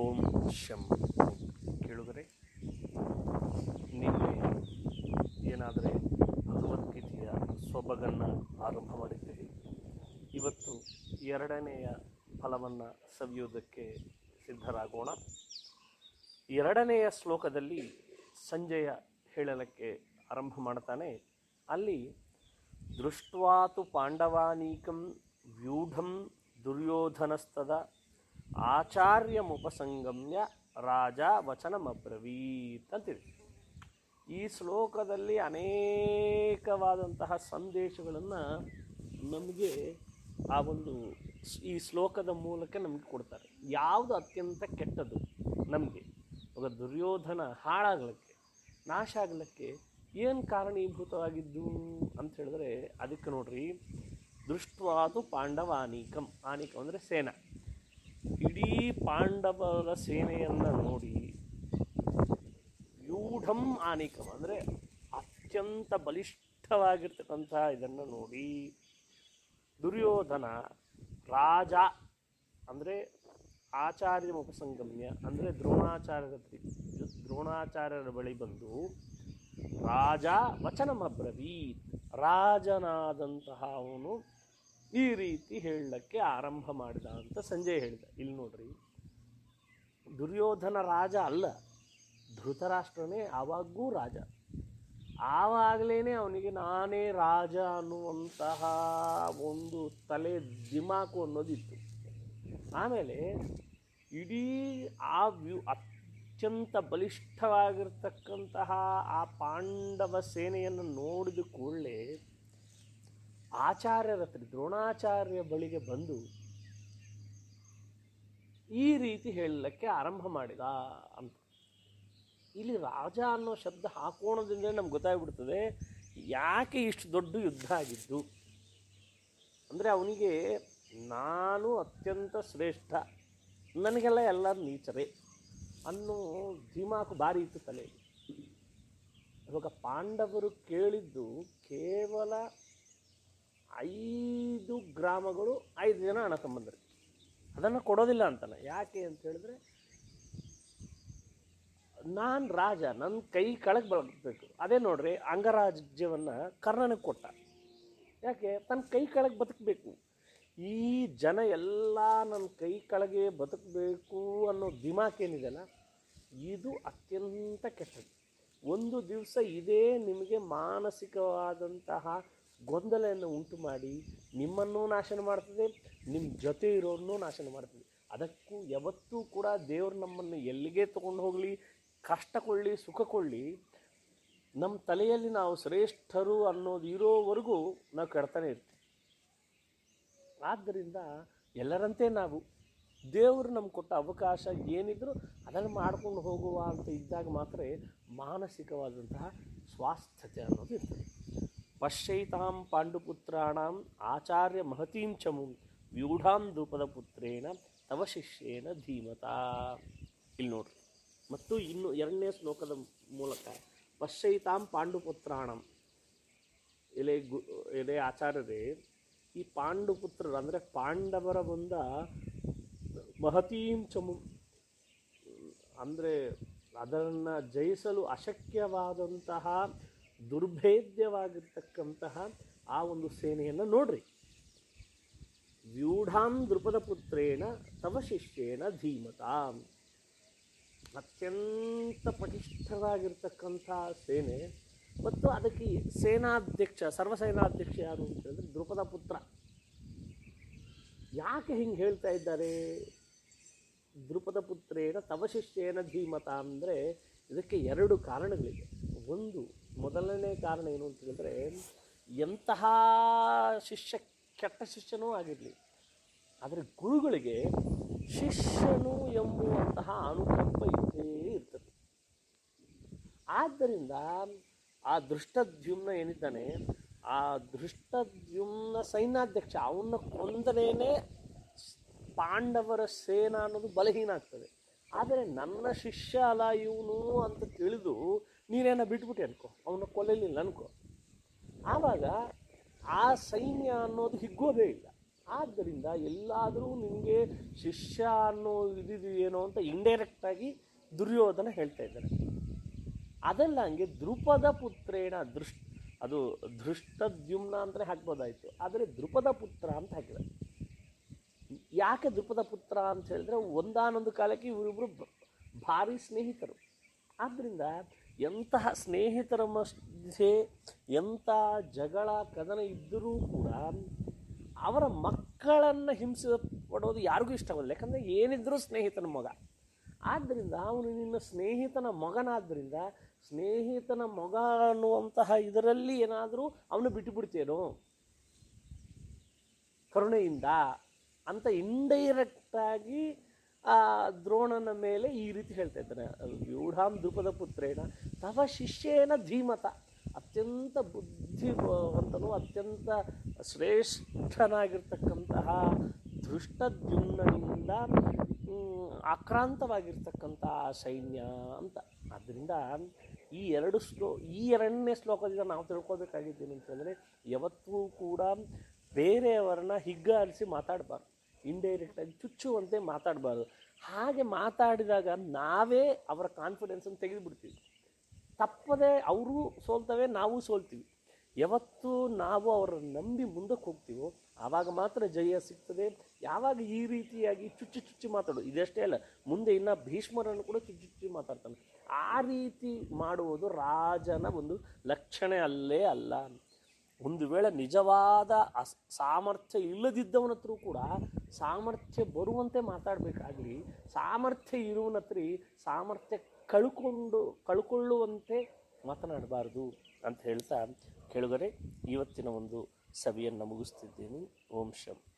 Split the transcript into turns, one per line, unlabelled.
ಓಂ ಶಂ ಕೇಳಿದರೆ ನಿನ್ನೆ ಏನಾದರೆ ಭಗವದ್ಗೀತೆಯ ಸೊಬಗನ್ನು ಆರಂಭ ಮಾಡಿದ್ದೀವಿ ಇವತ್ತು ಎರಡನೆಯ ಫಲವನ್ನು ಸವಿಯುವುದಕ್ಕೆ ಸಿದ್ಧರಾಗೋಣ. ಎರಡನೆಯ ಶ್ಲೋಕದಲ್ಲಿ ಸಂಜಯ ಹೇಳಲಕ್ಕೆ ಆರಂಭ ಮಾಡ್ತಾನೆ. ಅಲ್ಲಿ, ದೃಷ್ಟ್ವಾತು ಪಾಂಡವಾನೀಕಂ ವ್ಯೂಢಂ ದುರ್ಯೋಧನಸ್ತದ ಆಚಾರ್ಯಮುಪಸಂಗಮ್ಯ ರಾಜ ವಚನಮಬ್ರವೀತ್ ಅಂತಿದೆ. ಈ ಶ್ಲೋಕದಲ್ಲಿ ಅನೇಕವಾದಂತಹ ಸಂದೇಶಗಳನ್ನು ನಮಗೆ ಆ ಒಂದು ಈ ಶ್ಲೋಕದ ಮೂಲಕ ನಮಗೆ ಕೊಡ್ತಾರೆ. ಯಾವುದು ಅತ್ಯಂತ ಕೆಟ್ಟದ್ದು ನಮಗೆ? ಇವಾಗ ದುರ್ಯೋಧನ ಹಾಳಾಗಲಿಕ್ಕೆ, ನಾಶ ಆಗಲಿಕ್ಕೆ ಏನು ಕಾರಣೀಭೂತವಾಗಿದ್ದು ಅಂತ ಹೇಳಿದ್ರೆ, ಅದಕ್ಕೆ ನೋಡ್ರಿ ದೃಷ್ಟವಾದು ಪಾಂಡವಾನೀಕಂ. ಆನೀಕಂ ಅಂದರೆ ಸೇನಾ. ಇಡೀ ಪಾಂಡವರ ಸೇನೆಯನ್ನು ನೋಡಿ ವ್ಯೂಢಂ ಆನಿಕಂ, ಅಂದರೆ ಅತ್ಯಂತ ಬಲಿಷ್ಠವಾಗಿರ್ತಕ್ಕಂಥ ಇದನ್ನು ನೋಡಿ ದುರ್ಯೋಧನ ರಾಜ, ಅಂದರೆ ಆಚಾರ್ಯ ಉಪಸಂಗಮ್ಯ, ಅಂದರೆ ದ್ರೋಣಾಚಾರ್ಯರ ದ್ರೋಣಾಚಾರ್ಯರ ಬಳಿ ಬಂದು ರಾಜ ವಚನಮಬ್ರವೀತ್, ರಾಜನಾದಂತಹ ಅವನು ಈ ರೀತಿ ಹೇಳಲಿಕ್ಕೆ ಆರಂಭ ಮಾಡಿದ ಅಂತ ಸಂಜಯ್ ಹೇಳಿದ. ಇಲ್ಲಿ ನೋಡ್ರಿ, ದುರ್ಯೋಧನ ರಾಜ ಅಲ್ಲ, ಧೃತರಾಷ್ಟ್ರನೇ ಆವಾಗೂ ರಾಜ. ಆವಾಗಲೇ ಅವನಿಗೆ ನಾನೇ ರಾಜ ಅನ್ನುವಂತಹ ಒಂದು ತಲೆ ದಿಮಾಕು ಅನ್ನೋದಿತ್ತು. ಆಮೇಲೆ ಇಡೀ ಆ ವ್ಯೂ, ಅತ್ಯಂತ ಬಲಿಷ್ಠವಾಗಿರ್ತಕ್ಕಂತಹ ಆ ಪಾಂಡವ ಸೇನೆಯನ್ನು ನೋಡಿದ ಕೂಡಲೇ ಆಚಾರ್ಯರ ಹತ್ರ, ದ್ರೋಣಾಚಾರ್ಯ ಬಳಿಗೆ ಬಂದು ಈ ರೀತಿ ಹೇಳಲಿಕ್ಕೆ ಆರಂಭ ಮಾಡಿದ ಅಂತ. ಇಲ್ಲಿ ರಾಜ ಅನ್ನೋ ಶಬ್ದ ಹಾಕೋಣದಿಂದ ನಮ್ಗೆ ಗೊತ್ತಾಗ್ಬಿಡ್ತದೆ, ಯಾಕೆ ಇಷ್ಟು ದೊಡ್ಡ ಯುದ್ಧ ಆಗಿದ್ದು? ಅಂದರೆ ಅವನಿಗೆ, ನಾನು ಅತ್ಯಂತ ಶ್ರೇಷ್ಠ, ನನಗೆಲ್ಲ ಎಲ್ಲ ನೀಚರೇ ಅನ್ನೋ ಧಿಮಾಕು ಭಾರಿ ಇತ್ತು ತಲೆಯಲ್ಲಿ. ಇವಾಗ ಪಾಂಡವರು ಕೇಳಿದ್ದು ಕೇವಲ ಐದು ಗ್ರಾಮಗಳು ಐದು ಜನ ಅಣ್ಣ ಸಂಬಂಧರು. ಅದನ್ನು ಕೊಡೋದಿಲ್ಲ ಅಂತಾನೆ ಯಾಕೆ ಅಂತ ಹೇಳಿದ್ರೆ, ನಾನು ರಾಜ ನನ್ನ ಕೈ ಕೆಳಗೆ ಬಳಕಬೇಕು ಅದೇ ನೋಡ್ರಿ, ಅಂಗರಾಜ್ಯವನ್ನು ಕರ್ಣನ ಕೊಟ್ಟ. ಯಾಕೆ? ತನ್ನ ಕೈ ಕೆಳಗೆ ಬದುಕಬೇಕು. ಈ ಜನ ಎಲ್ಲ ನನ್ನ ಕೈ ಕೆಳಗೆ ಬದುಕಬೇಕು ಅನ್ನೋ ದಿಮಾಕೇನಿದೆಯಲ್ಲ ಇದು ಅತ್ಯಂತ ಕೆಟ್ಟದ್ದು. ಒಂದು ದಿವಸ ಇದೇ ನಿಮಗೆ ಮಾನಸಿಕವಾದಂತಹ ಗೊಂದಲೆಯನ್ನು ಉಂಟು ಮಾಡಿ ನಿಮ್ಮನ್ನು ನಾಶನ ಮಾಡ್ತದೆ ನಿಮ್ಮ ಜೊತೆ ಇರೋರನ್ನೂ ನಾಶನ ಮಾಡ್ತದೆ. ಅದಕ್ಕೂ ಯಾವತ್ತೂ ಕೂಡ ದೇವರು ನಮ್ಮನ್ನು ಎಲ್ಲಿಗೆ ತಗೊಂಡು ಹೋಗಲಿ, ಕಷ್ಟ ಕೊಳ್ಳಿ ಸುಖ ಕೊಳ್ಳಿ ನಮ್ಮ ತಲೆಯಲ್ಲಿ ನಾವು ಶ್ರೇಷ್ಠರು ಅನ್ನೋದು ಇರೋವರೆಗೂ ನಾವು ಕೆಡ್ತಾನೆ ಇರ್ತೀವಿ. ಆದ್ದರಿಂದ ಎಲ್ಲರಂತೆ ನಾವು, ದೇವರು ನಮ್ಗೆ ಕೊಟ್ಟ ಅವಕಾಶ ಏನಿದ್ರು ಅದನ್ನು ಮಾಡ್ಕೊಂಡು ಹೋಗುವ ಅಂತ ಇದ್ದಾಗ ಮಾತ್ರ ಮಾನಸಿಕವಾದಂತಹ ಸ್ವಾಸ್ಥ್ಯತೆ ಅನ್ನೋದು ಇರ್ತದೆ. ಪಶ್ಯೈತಾಂ ಪಾಂಡುಪುತ್ರಾಣಂ ಆಚಾರ್ಯ ಮಹತೀಂ ಚಮುಂ ವ್ಯೂಢಾಂ ದ್ರುಪದ ಪುತ್ರೇಣ ತವ ಶಿಷ್ಯೇನ ಧೀಮತಾ. ಇಲ್ಲಿ ನೋಡ್ರಿ. ಮತ್ತು ಇನ್ನು ಎರಡನೇ ಶ್ಲೋಕದ ಮೂಲಕ ಪಶ್ಯೈತಾಂ ಪಾಂಡುಪುತ್ರಾಣಂ. ಎಲೆ ಗು, ಎಲೆ ಆಚಾರ್ಯರೇ, ಈ ಪಾಂಡುಪುತ್ರರು ಅಂದರೆ ಪಾಂಡವರ ಬಂದ ಮಹತೀಂ ಚಮು ಅಂದರೆ ಅದನ್ನು ಜಯಿಸಲು ಅಶಕ್ಯವಾದಂತಹ ದುರ್ಭೇದ್ಯವಾಗಿರ್ತಕ್ಕಂತಹ ಆ ಒಂದು ಸೇನೆಯನ್ನು ನೋಡ್ರಿ. ವ್ಯೂಢಾಂ ದೃಪದ ಪುತ್ರೇಣ ತವ ಶಿಷ್ಯೇನ ಧೀಮತಾಂ. ಅತ್ಯಂತ ಪಟಿಷ್ಠವಾಗಿರ್ತಕ್ಕಂಥ ಸೇನೆ ಮತ್ತು ಅದಕ್ಕೆ ಸೇನಾಧ್ಯಕ್ಷ, ಸರ್ವಸೇನಾಧ್ಯಕ್ಷ ಯಾರು ಅಂತ ಹೇಳಿದ್ರೆ ದೃಪದ ಪುತ್ರ. ಯಾಕೆ ಹಿಂಗೆ ಹೇಳ್ತಾ ಇದ್ದಾರೆ? ದೃಪದ ಪುತ್ರೇನ ತವ ಶಿಷ್ಯೇನ ಧೀಮತ ಅಂದರೆ ಇದಕ್ಕೆ ಎರಡು ಕಾರಣಗಳಿವೆ. ಒಂದು ಮೊದಲನೇ ಕಾರಣ ಏನು ಅಂತ ಹೇಳಿದ್ರೆ, ಎಂತಹ ಶಿಷ್ಯ ಕೆಟ್ಟ ಶಿಷ್ಯನೂ ಆಗಿರಲಿ, ಆದರೆ ಗುರುಗಳಿಗೆ ಶಿಷ್ಯನು ಎಂಬುವಂತಹ ಅನುಕಂಪ ಇದ್ದೇ ಇರ್ತದೆ. ಆದ್ದರಿಂದ ಆ ದೃಷ್ಟದ್ಯುಮ್ನ ಏನಿದ್ದಾನೆ, ಆ ದೃಷ್ಟದ್ಯುಮ್ನ ಸೈನ್ಯಾಧ್ಯಕ್ಷ, ಅವನ್ನ ಕೊಂದನೇನೆ ಪಾಂಡವರ ಸೇನಾ ಅನ್ನೋದು ಬಲಹೀನ ಆಗ್ತದೆ. ಆದರೆ ನನ್ನ ಶಿಷ್ಯ ಅಲ್ಲ ಇವನು ಅಂತ ತಿಳಿದು ನೀನೇನ ಬಿಟ್ಬಿಟ್ಟೆ ಅನ್ಕೋ, ಅವನ ಕೊಲೆಲಿಲ್ಲ ಅನ್ಕೋ. ಆವಾಗ ಆ ಸೈನ್ಯ ಅನ್ನೋದು ಹಿಗ್ಗೋದೇ ಇಲ್ಲ. ಆದ್ದರಿಂದ ಎಲ್ಲಾದರೂ ನಿಮಗೆ ಶಿಷ್ಯ ಅನ್ನೋ ಇದಿದು ಏನೋ ಅಂತ ಇಂಡೈರೆಕ್ಟಾಗಿ ದುರ್ಯೋಧನ ಹೇಳ್ತಾ ಇದ್ದಾರೆ. ಅದೆಲ್ಲ ಹಂಗೆ ದೃಪದ ಪುತ್ರೇಣ ದೃಷ್ಟ ಅದು ದೃಷ್ಟದ್ಯುಮ್ನ ಅಂತಲೇ ಹಾಕ್ಬೋದಾಯಿತು, ಆದರೆ ದೃಪದ ಪುತ್ರ ಅಂತ ಹಾಕಿದ್ದಾರೆ. ಯಾಕೆ ದೃಪದ ಪುತ್ರ ಅಂತ ಹೇಳಿದ್ರೆ ಒಂದಾನೊಂದು ಕಾಲಕ್ಕೆ ಇವರಿಬ್ಬರು ಭಾರಿ ಸ್ನೇಹಿತರು. ಆದ್ದರಿಂದ ಎಂತಹ ಸ್ನೇಹಿತರ ಮಧ್ಯೆ ಎಂಥ ಜಗಳ ಕದನ ಇದ್ದರೂ ಕೂಡ ಅವರ ಮಕ್ಕಳನ್ನು ಹಿಂಸೆ ಪಡೋದು ಯಾರಿಗೂ ಇಷ್ಟವಲ್ಲ. ಯಾಕಂದರೆ ಏನಿದ್ದರೂ ಸ್ನೇಹಿತನ ಮಗ. ಆದ್ದರಿಂದ ಅವನು ನಿನ್ನ ಸ್ನೇಹಿತನ ಮಗನಾದ್ದರಿಂದ ಸ್ನೇಹಿತನ ಮಗ ಅನ್ನುವಂತಹ ಇದರಲ್ಲಿ ಏನಾದರೂ ಅವನು ಬಿಟ್ಟು ಬಿಡ್ತೇನೋ ಕರುಣೆಯಿಂದ. ಅಂತ ಇಂಡೈರೆಕ್ಟಾಗಿ ಆ ದ್ರೋಣನ ಮೇಲೆ ಈ ರೀತಿ ಹೇಳ್ತಾ ಇದ್ದಾನೆ ವ್ಯೂಢಾಂ ದ್ರುಪದ ಪುತ್ರೇಣ, ತವ ಶಿಷ್ಯೇನ ಧೀಮತ. ಅತ್ಯಂತ ಬುದ್ಧಿವಂತನು, ಅತ್ಯಂತ ಶ್ರೇಷ್ಠನಾಗಿರ್ತಕ್ಕಂತಹ ಧೃಷ್ಟದ್ಯುಮ್ನಿಂದ ಆಕ್ರಾಂತವಾಗಿರ್ತಕ್ಕಂತಹ ಸೈನ್ಯ ಅಂತ. ಆದ್ದರಿಂದ ಈ ಎರಡು ಶ್ಲೋ, ಈ ಎರಡನೇ ಶ್ಲೋಕದಿಂದ ನಾವು ತಿಳ್ಕೊಬೇಕಾಗಿದ್ದೇನೆ ಅಂತಂದರೆ ಯಾವತ್ತೂ ಕೂಡ ಬೇರೆಯವರನ್ನ ಹಿಗ್ಗಾರಿಸಿ ಮಾತಾಡಬಾರ್ದು. ಇಂಡೈರೆಕ್ಟಾಗಿ ಚುಚ್ಚುವಂತೆ ಮಾತಾಡಬಾರ್ದು. ಹಾಗೆ ಮಾತಾಡಿದಾಗ ನಾವೇ ಅವರ ಕಾನ್ಫಿಡೆನ್ಸನ್ನು ತೆಗೆದುಬಿಡ್ತೀವಿ. ತಪ್ಪದೆ ಅವರು ಸೋಲ್ತವೆ, ನಾವು ಸೋಲ್ತೀವಿ. ಯಾವತ್ತು ನಾವು ಅವರನ್ನು ನಂಬಿ ಮುಂದಕ್ಕೆ ಹೋಗ್ತೀವೋ, ಆವಾಗ ಮಾತ್ರ ಜಯ ಸಿಗ್ತದೆ. ಯಾವಾಗ ಈ ರೀತಿಯಾಗಿ ಚುಚ್ಚು ಚುಚ್ಚಿ ಮಾತಾಡೋದು ಇದಷ್ಟೇ ಅಲ್ಲ, ಮುಂದೆ ಇನ್ನು ಭೀಷ್ಮರನ್ನು ಕೂಡ ಚುಚ್ಚು ಚುಚ್ಚಿ ಮಾತಾಡ್ತಾನೆ. ಆ ರೀತಿ ಮಾಡುವುದು ರಾಜನ ಒಂದು ಲಕ್ಷಣ ಅಲ್ಲೇ ಅಲ್ಲ ಒಂದು ವೇಳೆ ನಿಜವಾದ ಅಸ್, ಸಾಮರ್ಥ್ಯ ಇಲ್ಲದಿದ್ದವನ ಹತ್ರ ಕೂಡ ಸಾಮರ್ಥ್ಯ ಬರುವಂತೆ ಮಾತಾಡಬೇಕಾಗಲಿ, ಸಾಮರ್ಥ್ಯ ಇರುವನ ಸಾಮರ್ಥ್ಯ ಕಳ್ಕೊಂಡು, ಕಳ್ಕೊಳ್ಳುವಂತೆ ಮಾತನಾಡಬಾರ್ದು ಅಂತ ಹೇಳ್ತಾ ಕೆಳಗಡೆ ಇವತ್ತಿನ ಒಂದು ಸಭೆಯನ್ನು ಮುಗಿಸ್ತಿದ್ದೇನೆ. ಓಂ ಶಂ.